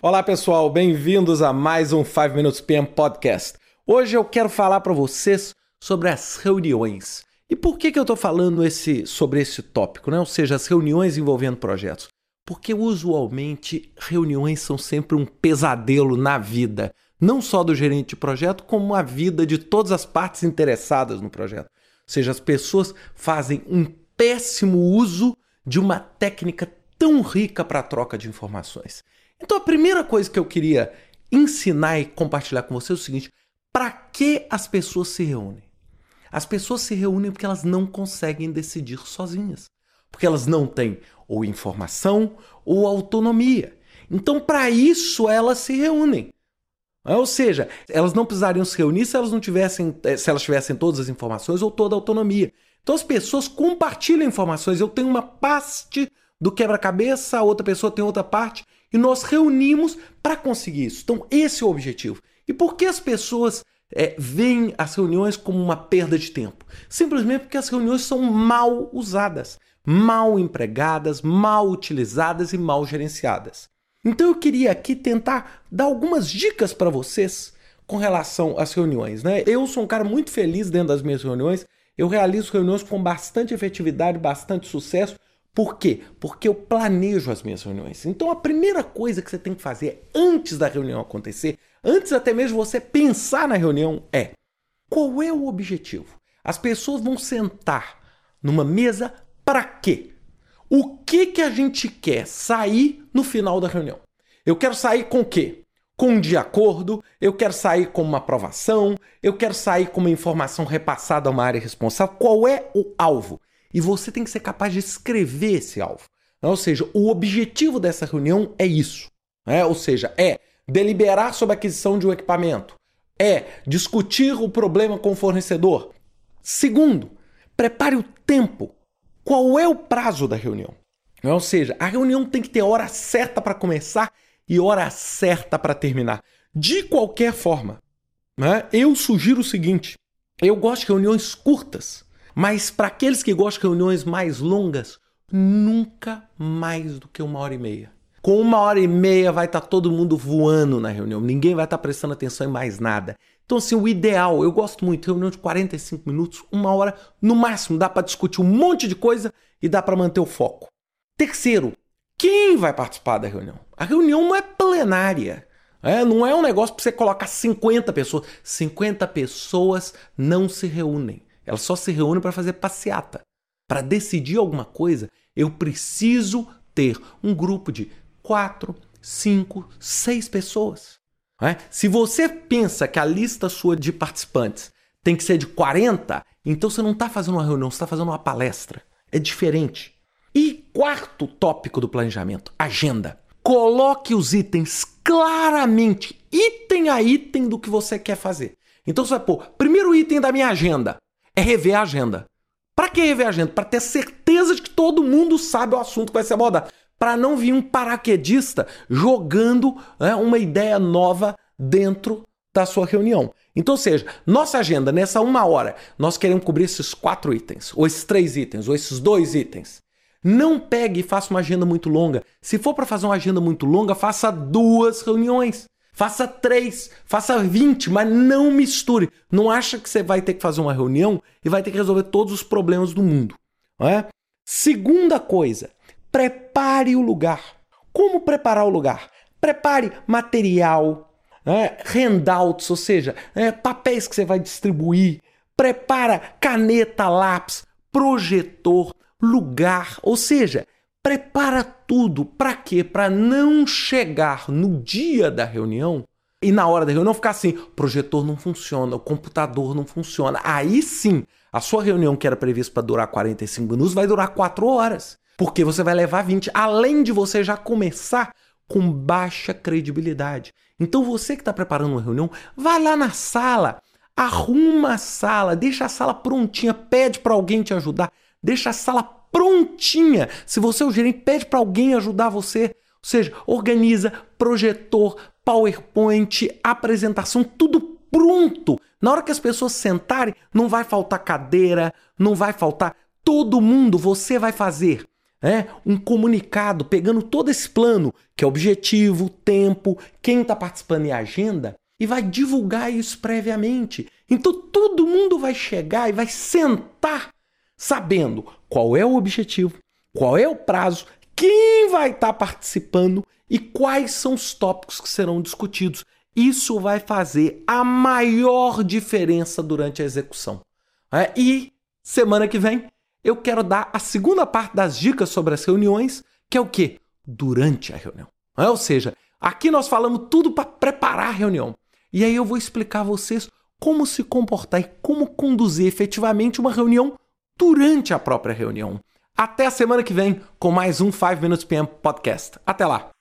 Olá pessoal, bem-vindos a mais um 5 Minutes PM Podcast. Hoje eu quero falar para vocês sobre as reuniões. E por que, que eu estou falando esse, sobre esse tópico, né? ou seja, as reuniões envolvendo projetos? Porque usualmente reuniões são sempre um pesadelo na vida, não só do gerente de projeto, como a vida de todas as partes interessadas no projeto. Ou seja, as pessoas fazem um péssimo uso de uma técnica tão rica para a troca de informações. Então a primeira coisa que eu queria ensinar e compartilhar com você é o seguinte: para que as pessoas se reúnem? As pessoas se reúnem porque elas não conseguem decidir sozinhas. Porque elas não têm ou informação ou autonomia. Então, para isso, elas se reúnem. Ou seja, elas não precisariam se reunir se elas não tivessem, eh, se elas tivessem todas as informações ou toda a autonomia. Então as pessoas compartilham informações. Eu tenho uma parte do quebra-cabeça, a outra pessoa tem outra parte, e nós reunimos para conseguir isso. Então, esse é o objetivo. E por que as pessoas é, veem as reuniões como uma perda de tempo? Simplesmente porque as reuniões são mal usadas, mal empregadas, mal utilizadas e mal gerenciadas. Então eu queria aqui tentar dar algumas dicas para vocês com relação às reuniões. Né? Eu sou um cara muito feliz dentro das minhas reuniões. Eu realizo reuniões com bastante efetividade, bastante sucesso, por quê? Porque eu planejo as minhas reuniões. Então a primeira coisa que você tem que fazer antes da reunião acontecer, antes até mesmo você pensar na reunião, é qual é o objetivo? As pessoas vão sentar numa mesa para quê? O que que a gente quer sair no final da reunião? Eu quero sair com o quê? Com um de acordo, eu quero sair com uma aprovação, eu quero sair com uma informação repassada a uma área responsável. Qual é o alvo? E você tem que ser capaz de escrever esse alvo. Ou seja, o objetivo dessa reunião é isso. Né? Ou seja, é deliberar sobre a aquisição de um equipamento, é discutir o problema com o fornecedor. Segundo, prepare o tempo. Qual é o prazo da reunião? Ou seja, a reunião tem que ter hora certa para começar e hora certa para terminar. De qualquer forma, né? eu sugiro o seguinte: eu gosto de reuniões curtas. Mas para aqueles que gostam de reuniões mais longas, nunca mais do que uma hora e meia. Com uma hora e meia vai estar tá todo mundo voando na reunião, ninguém vai estar tá prestando atenção em mais nada. Então, assim, o ideal, eu gosto muito, reunião de 45 minutos, uma hora, no máximo, dá para discutir um monte de coisa e dá para manter o foco. Terceiro, quem vai participar da reunião? A reunião não é plenária. É, não é um negócio para você colocar 50 pessoas. 50 pessoas não se reúnem. Elas só se reúnem para fazer passeata. Para decidir alguma coisa, eu preciso ter um grupo de quatro, cinco, seis pessoas. É? Se você pensa que a lista sua de participantes tem que ser de 40, então você não está fazendo uma reunião, você está fazendo uma palestra. É diferente. E quarto tópico do planejamento: agenda. Coloque os itens claramente, item a item do que você quer fazer. Então você vai pôr, primeiro item da minha agenda, é rever a agenda. Para que rever a agenda? Para ter certeza de que todo mundo sabe o assunto que vai ser abordado. Para não vir um paraquedista jogando né, uma ideia nova dentro da sua reunião. Então, seja, nossa agenda nessa uma hora, nós queremos cobrir esses quatro itens, ou esses três itens, ou esses dois itens. Não pegue e faça uma agenda muito longa. Se for para fazer uma agenda muito longa, faça duas reuniões. Faça três, faça vinte, mas não misture. Não acha que você vai ter que fazer uma reunião e vai ter que resolver todos os problemas do mundo. Não é? Segunda coisa, prepare o lugar. Como preparar o lugar? Prepare material, né? handouts, ou seja, é, papéis que você vai distribuir. Prepara caneta, lápis, projetor, lugar, ou seja, prepara tudo. Para quê? Para não chegar no dia da reunião e na hora da reunião ficar assim: projetor não funciona, o computador não funciona. Aí sim, a sua reunião que era prevista para durar 45 minutos vai durar 4 horas. Porque você vai levar 20, além de você já começar com baixa credibilidade. Então você que está preparando uma reunião, vai lá na sala, arruma a sala, deixa a sala prontinha, pede para alguém te ajudar, deixa a sala prontinha. Se você é o gerente, pede para alguém ajudar você. Ou seja, organiza projetor, PowerPoint, apresentação, tudo pronto. Na hora que as pessoas sentarem, não vai faltar cadeira, não vai faltar. Todo mundo você vai fazer é, um comunicado pegando todo esse plano, que é objetivo, tempo, quem está participando e agenda, e vai divulgar isso previamente. Então todo mundo vai chegar e vai sentar sabendo qual é o objetivo, qual é o prazo, quem vai estar tá participando e quais são os tópicos que serão discutidos. Isso vai fazer a maior diferença durante a execução. É, e semana que vem eu quero dar a segunda parte das dicas sobre as reuniões, que é o que? Durante a reunião. É, ou seja, aqui nós falamos tudo para preparar a reunião. E aí eu vou explicar a vocês como se comportar e como conduzir efetivamente uma reunião durante a própria reunião. Até a semana que vem com mais um 5 Minutes PM Podcast. Até lá!